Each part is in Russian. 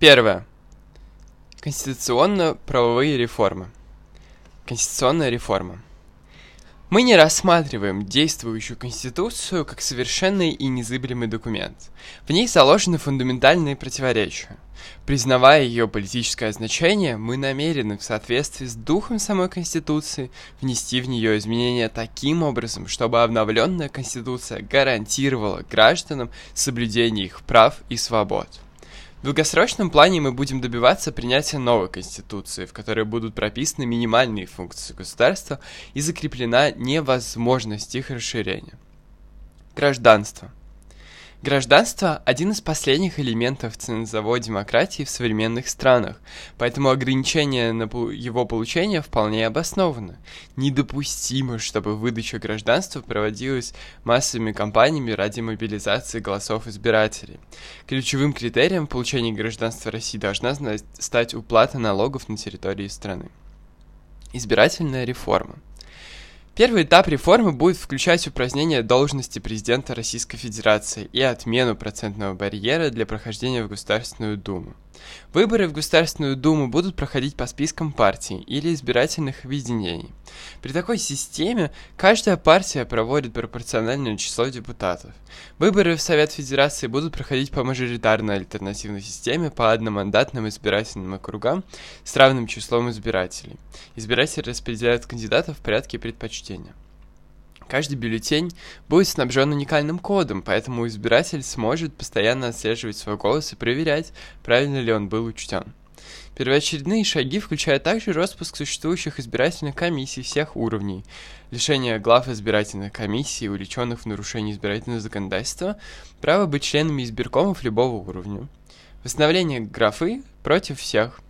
Первое. Конституционно-правовые реформы. Конституционная реформа. Мы не рассматриваем действующую Конституцию как совершенный и незыблемый документ. В ней заложены фундаментальные противоречия. Признавая ее политическое значение, мы намерены в соответствии с духом самой Конституции внести в нее изменения таким образом, чтобы обновленная Конституция гарантировала гражданам соблюдение их прав и свобод. В долгосрочном плане мы будем добиваться принятия новой конституции, в которой будут прописаны минимальные функции государства и закреплена невозможность их расширения. Гражданство – Гражданство – один из последних элементов цензовой демократии в современных странах, поэтому ограничение на его получение вполне обосновано. Недопустимо, чтобы выдача гражданства проводилась массовыми кампаниями ради мобилизации голосов избирателей. Ключевым критерием получения гражданства России должна стать уплата налогов на территории страны. Избирательная реформа – Первый этап реформы будет включать упразднение должности президента Российской Федерации и отмену процентного барьера для прохождения в Государственную Думу. Выборы в Государственную Думу будут проходить по спискам партий или избирательных объединений. При такой системе каждая партия проводит пропорциональное число депутатов. Выборы в Совет Федерации будут проходить по мажоритарной альтернативной системе по одномандатным избирательным округам с равным числом избирателей. Избиратели распределяют кандидатов в порядке предпочтения. Каждый бюллетень будет снабжен уникальным кодом, поэтому избиратель сможет постоянно отслеживать свой голос и проверять, правильно ли он был учтен. Первоочередные шаги включают также распуск существующих избирательных комиссий всех уровней, лишение глав избирательных комиссий, увлеченных в нарушении избирательного законодательства, право быть членами избиркомов любого уровня, восстановление графы против всех –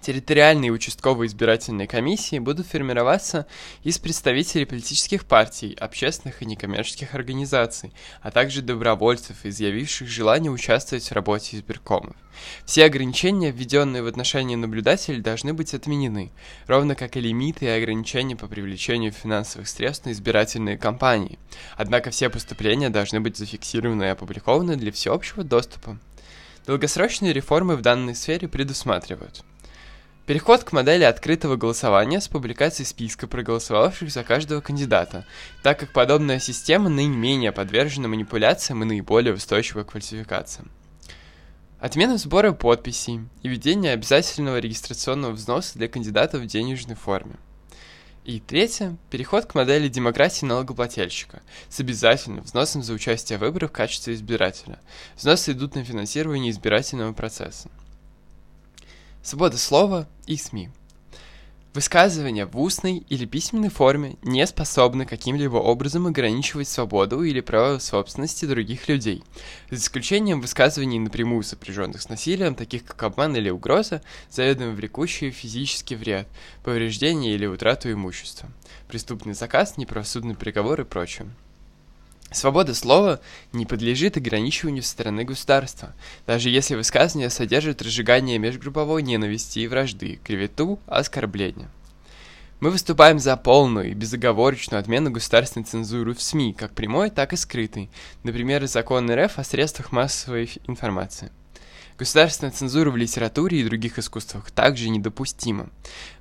Территориальные участковые избирательные комиссии будут формироваться из представителей политических партий, общественных и некоммерческих организаций, а также добровольцев, изъявивших желание участвовать в работе избиркомов. Все ограничения, введенные в отношении наблюдателей, должны быть отменены, ровно как и лимиты и ограничения по привлечению финансовых средств на избирательные кампании. Однако все поступления должны быть зафиксированы и опубликованы для всеобщего доступа. Долгосрочные реформы в данной сфере предусматривают – Переход к модели открытого голосования с публикацией списка проголосовавших за каждого кандидата, так как подобная система наименее подвержена манипуляциям и наиболее устойчива к фальсификациям. Отмена сбора подписей и введение обязательного регистрационного взноса для кандидатов в денежной форме. И третье – переход к модели демократии налогоплательщика с обязательным взносом за участие в выборах в качестве избирателя. Взносы идут на финансирование избирательного процесса. Свобода слова и СМИ. Высказывания в устной или письменной форме не способны каким-либо образом ограничивать свободу или право собственности других людей, за исключением высказываний напрямую сопряженных с насилием, таких как обман или угроза, заведомо влекущие физический вред, повреждение или утрату имущества, преступный заказ, неправосудный приговор и прочее. Свобода слова не подлежит ограничиванию со стороны государства, даже если высказывание содержит разжигание межгрупповой ненависти и вражды, клевету, оскорбления. Мы выступаем за полную и безоговорочную отмену государственной цензуры в СМИ, как прямой, так и скрытой, например, закон РФ о средствах массовой информации. Государственная цензура в литературе и других искусствах также недопустима.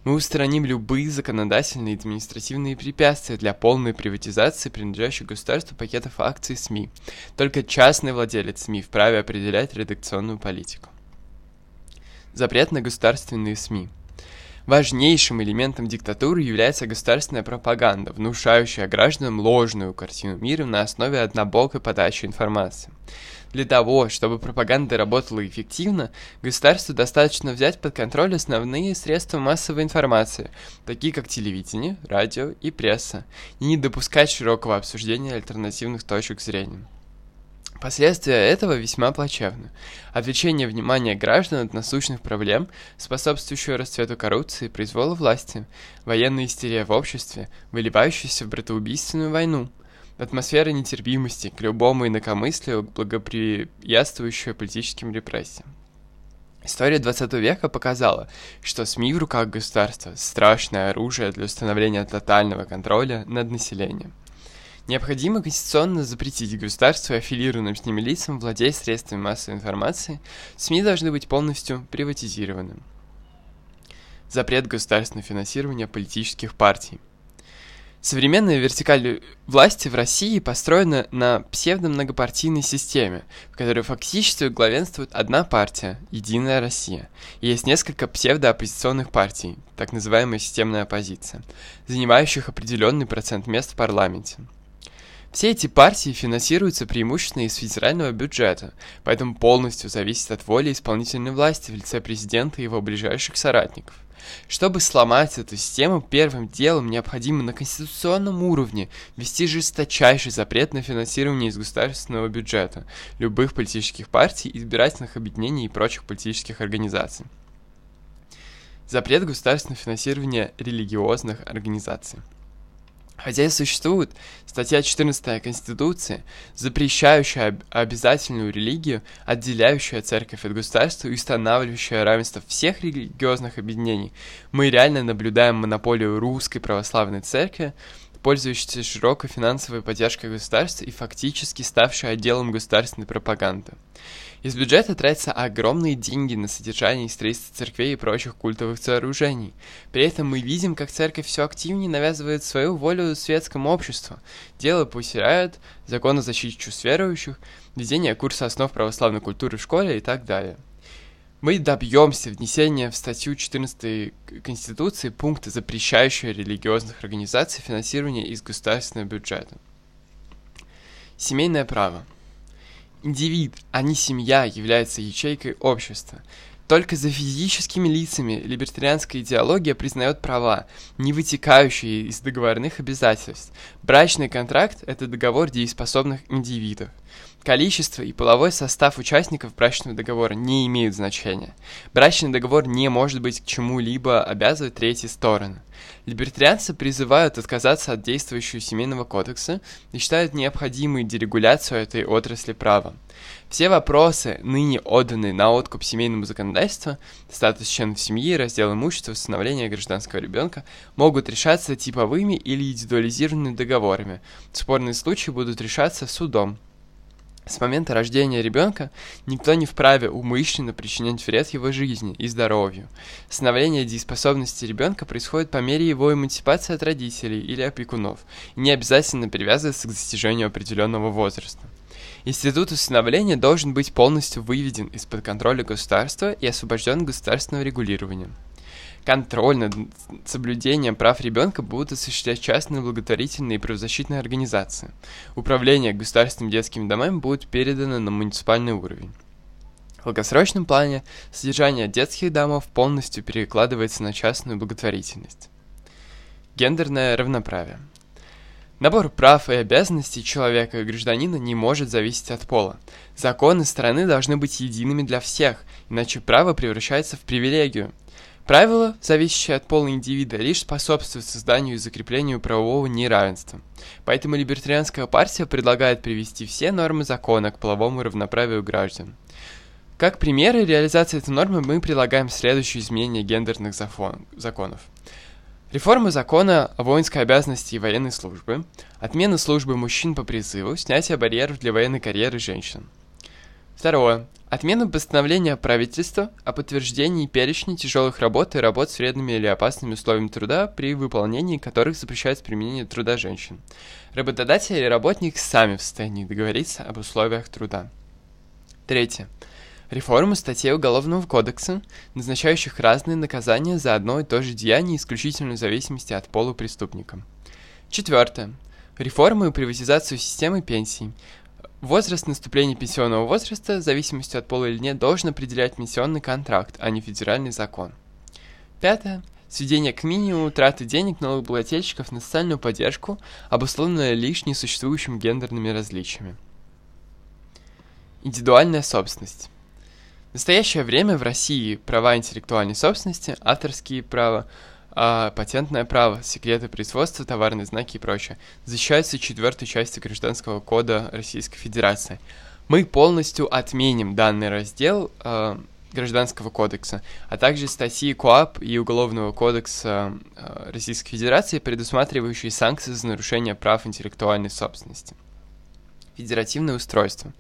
Мы устраним любые законодательные и административные препятствия для полной приватизации принадлежащих государству пакетов акций СМИ. Только частный владелец СМИ вправе определять редакционную политику. Запрет на государственные СМИ. Важнейшим элементом диктатуры является государственная пропаганда, внушающая гражданам ложную картину мира на основе однобокой подачи информации. Для того, чтобы пропаганда работала эффективно, государству достаточно взять под контроль основные средства массовой информации, такие как телевидение, радио и пресса, и не допускать широкого обсуждения альтернативных точек зрения. Последствия этого весьма плачевны. Отвлечение внимания граждан от насущных проблем, способствующего расцвету коррупции произвола власти, военная истерия в обществе, выливающаяся в братоубийственную войну, атмосфера нетерпимости к любому инакомыслию, благоприятствующая политическим репрессиям. История 20 века показала, что СМИ в руках государства – страшное оружие для установления тотального контроля над населением. Необходимо конституционно запретить государству и аффилированным с ними лицам владеть средствами массовой информации. СМИ должны быть полностью приватизированы. Запрет государственного финансирования политических партий. Современная вертикаль власти в России построена на псевдо-многопартийной системе, в которой фактически главенствует одна партия – Единая Россия. И есть несколько псевдооппозиционных партий, так называемая системная оппозиция, занимающих определенный процент мест в парламенте. Все эти партии финансируются преимущественно из федерального бюджета, поэтому полностью зависят от воли исполнительной власти в лице президента и его ближайших соратников – чтобы сломать эту систему, первым делом необходимо на конституционном уровне ввести жесточайший запрет на финансирование из государственного бюджета любых политических партий, избирательных объединений и прочих политических организаций. Запрет государственного финансирования религиозных организаций. Хотя и существует статья 14 Конституции, запрещающая об обязательную религию, отделяющая церковь от государства и устанавливающая равенство всех религиозных объединений, мы реально наблюдаем монополию русской православной церкви, пользующейся широкой финансовой поддержкой государства и фактически ставшей отделом государственной пропаганды. Из бюджета тратятся огромные деньги на содержание и строительство церквей и прочих культовых сооружений. При этом мы видим, как церковь все активнее навязывает свою волю светскому обществу. Дело поусирает закон о защите чувств верующих, введение курса основ православной культуры в школе и так далее. Мы добьемся внесения в статью 14 Конституции пункта, запрещающего религиозных организаций финансирование из государственного бюджета. Семейное право. Индивид, а не семья, является ячейкой общества. Только за физическими лицами либертарианская идеология признает права, не вытекающие из договорных обязательств. Брачный контракт – это договор дееспособных индивидов. Количество и половой состав участников брачного договора не имеют значения. Брачный договор не может быть к чему-либо обязывать третьи стороны. Либертарианцы призывают отказаться от действующего семейного кодекса и считают необходимой дерегуляцию этой отрасли права. Все вопросы, ныне отданные на откуп семейному законодательству, статус членов семьи, раздел имущества, установление гражданского ребенка, могут решаться типовыми или индивидуализированными договорами. Спорные случаи будут решаться судом. С момента рождения ребенка никто не вправе умышленно причинять вред его жизни и здоровью. Становление дееспособности ребенка происходит по мере его эмансипации от родителей или опекунов и не обязательно привязывается к достижению определенного возраста. Институт усыновления должен быть полностью выведен из-под контроля государства и освобожден государственного регулирования. Контроль над соблюдением прав ребенка будут осуществлять частные благотворительные и правозащитные организации. Управление государственными детскими домами будет передано на муниципальный уровень. В долгосрочном плане содержание детских домов полностью перекладывается на частную благотворительность. Гендерное равноправие. Набор прав и обязанностей человека и гражданина не может зависеть от пола. Законы страны должны быть едиными для всех, иначе право превращается в привилегию – Правила, зависящие от пола индивида, лишь способствуют созданию и закреплению правового неравенства. Поэтому либертарианская партия предлагает привести все нормы закона к половому равноправию граждан. Как примеры реализации этой нормы мы предлагаем следующие изменения гендерных законов. Реформа закона о воинской обязанности и военной службы, отмена службы мужчин по призыву, снятие барьеров для военной карьеры женщин. Второе. Отмена постановления правительства о подтверждении перечня тяжелых работ и работ с вредными или опасными условиями труда, при выполнении которых запрещается применение труда женщин. Работодатель и работник сами в состоянии договориться об условиях труда. Третье. Реформа статей Уголовного кодекса, назначающих разные наказания за одно и то же деяние исключительно в зависимости от пола преступника. Четвертое. Реформу и приватизацию системы пенсий, Возраст наступления пенсионного возраста, в зависимости от пола или нет, должен определять пенсионный контракт, а не федеральный закон. Пятое. Сведение к минимуму траты денег налогоплательщиков на социальную поддержку, обусловленное лишь несуществующими гендерными различиями. Индивидуальная собственность. В настоящее время в России права интеллектуальной собственности, авторские права, а патентное право, секреты производства, товарные знаки и прочее, защищаются четвертой частью Гражданского кода Российской Федерации. Мы полностью отменим данный раздел э, Гражданского кодекса, а также статьи КОАП и Уголовного кодекса э, Российской Федерации, предусматривающие санкции за нарушение прав интеллектуальной собственности. Федеративное устройство.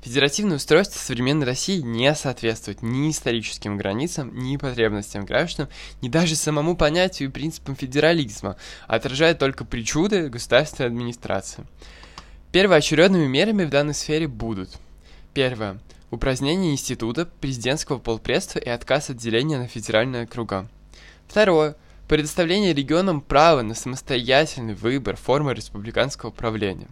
Федеративное устройство современной России не соответствует ни историческим границам, ни потребностям граждан, ни даже самому понятию и принципам федерализма, а отражает только причуды государственной администрации. Первоочередными мерами в данной сфере будут Первое. Упразднение института президентского полпредства и отказ от деления на федеральные округа. Второе. Предоставление регионам права на самостоятельный выбор формы республиканского правления.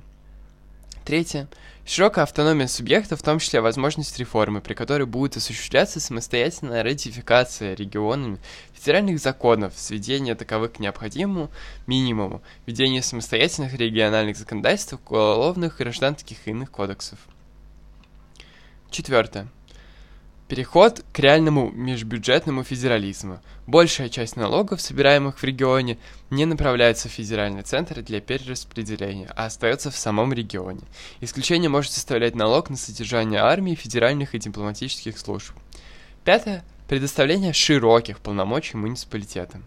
Третье. Широкая автономия субъекта, в том числе возможность реформы, при которой будет осуществляться самостоятельная ратификация регионами федеральных законов, сведение таковых к необходимому минимуму, введение самостоятельных региональных законодательств, уголовных, гражданских и иных кодексов. Четвертое. Переход к реальному межбюджетному федерализму. Большая часть налогов, собираемых в регионе, не направляется в федеральный центр для перераспределения, а остается в самом регионе. Исключение может составлять налог на содержание армии, федеральных и дипломатических служб. Пятое. Предоставление широких полномочий муниципалитетам.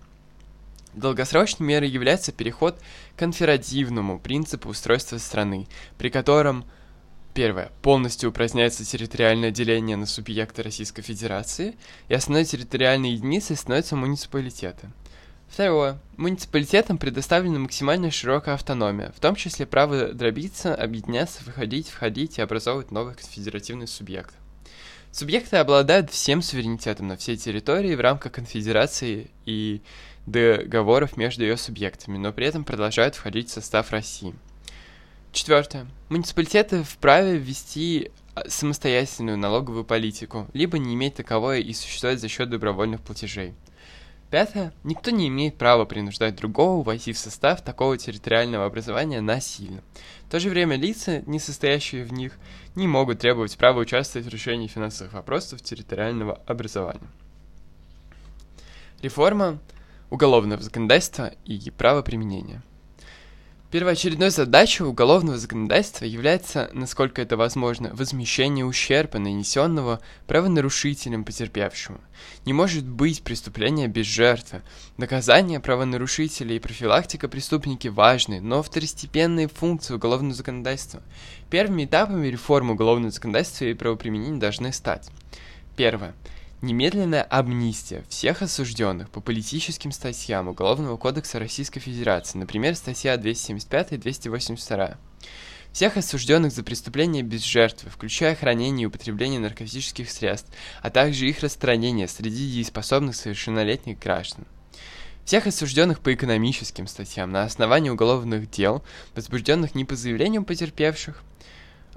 Долгосрочной мерой является переход к конферативному принципу устройства страны, при котором – Первое. Полностью упраздняется территориальное деление на субъекты Российской Федерации, и основной территориальной единицей становятся муниципалитеты. Второе. Муниципалитетам предоставлена максимально широкая автономия, в том числе право дробиться, объединяться, выходить, входить и образовывать новый конфедеративный субъект. Субъекты обладают всем суверенитетом на всей территории в рамках конфедерации и договоров между ее субъектами, но при этом продолжают входить в состав России – Четвертое. Муниципалитеты вправе ввести а, самостоятельную налоговую политику, либо не иметь таковой и существовать за счет добровольных платежей. Пятое. Никто не имеет права принуждать другого войти в состав такого территориального образования насильно. В то же время лица, не состоящие в них, не могут требовать права участвовать в решении финансовых вопросов территориального образования. Реформа уголовного законодательства и правоприменения. Первоочередной задачей уголовного законодательства является, насколько это возможно, возмещение ущерба, нанесенного правонарушителем потерпевшему. Не может быть преступления без жертвы. Наказание правонарушителей и профилактика преступники важны, но второстепенные функции уголовного законодательства. Первыми этапами реформы уголовного законодательства и правоприменения должны стать. Первое Немедленная амнистия всех осужденных по политическим статьям Уголовного кодекса Российской Федерации, например, статья 275 и 282. Всех осужденных за преступления без жертвы, включая хранение и употребление наркотических средств, а также их распространение среди дееспособных совершеннолетних граждан. Всех осужденных по экономическим статьям на основании уголовных дел, возбужденных не по заявлению потерпевших,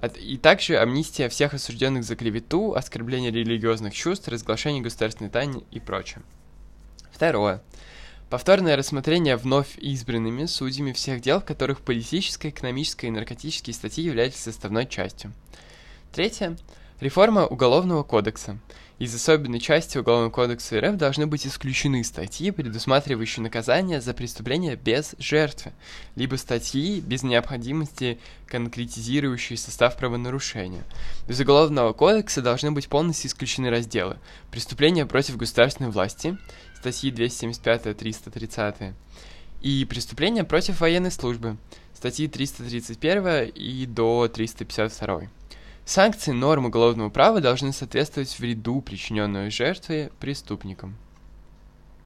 и также амнистия всех осужденных за клевету, оскорбление религиозных чувств, разглашение государственной тайны и прочее. Второе. Повторное рассмотрение вновь избранными судьями всех дел, в которых политическая, экономическая и наркотические статьи являются составной частью. Третье. Реформа Уголовного кодекса. Из особенной части Уголовного кодекса РФ должны быть исключены статьи, предусматривающие наказание за преступления без жертвы, либо статьи без необходимости конкретизирующие состав правонарушения. Из Уголовного кодекса должны быть полностью исключены разделы «Преступления против государственной власти», статьи 275-330, и «Преступления против военной службы», статьи 331 и до 352. Санкции норм уголовного права должны соответствовать вреду, причиненную жертве преступникам.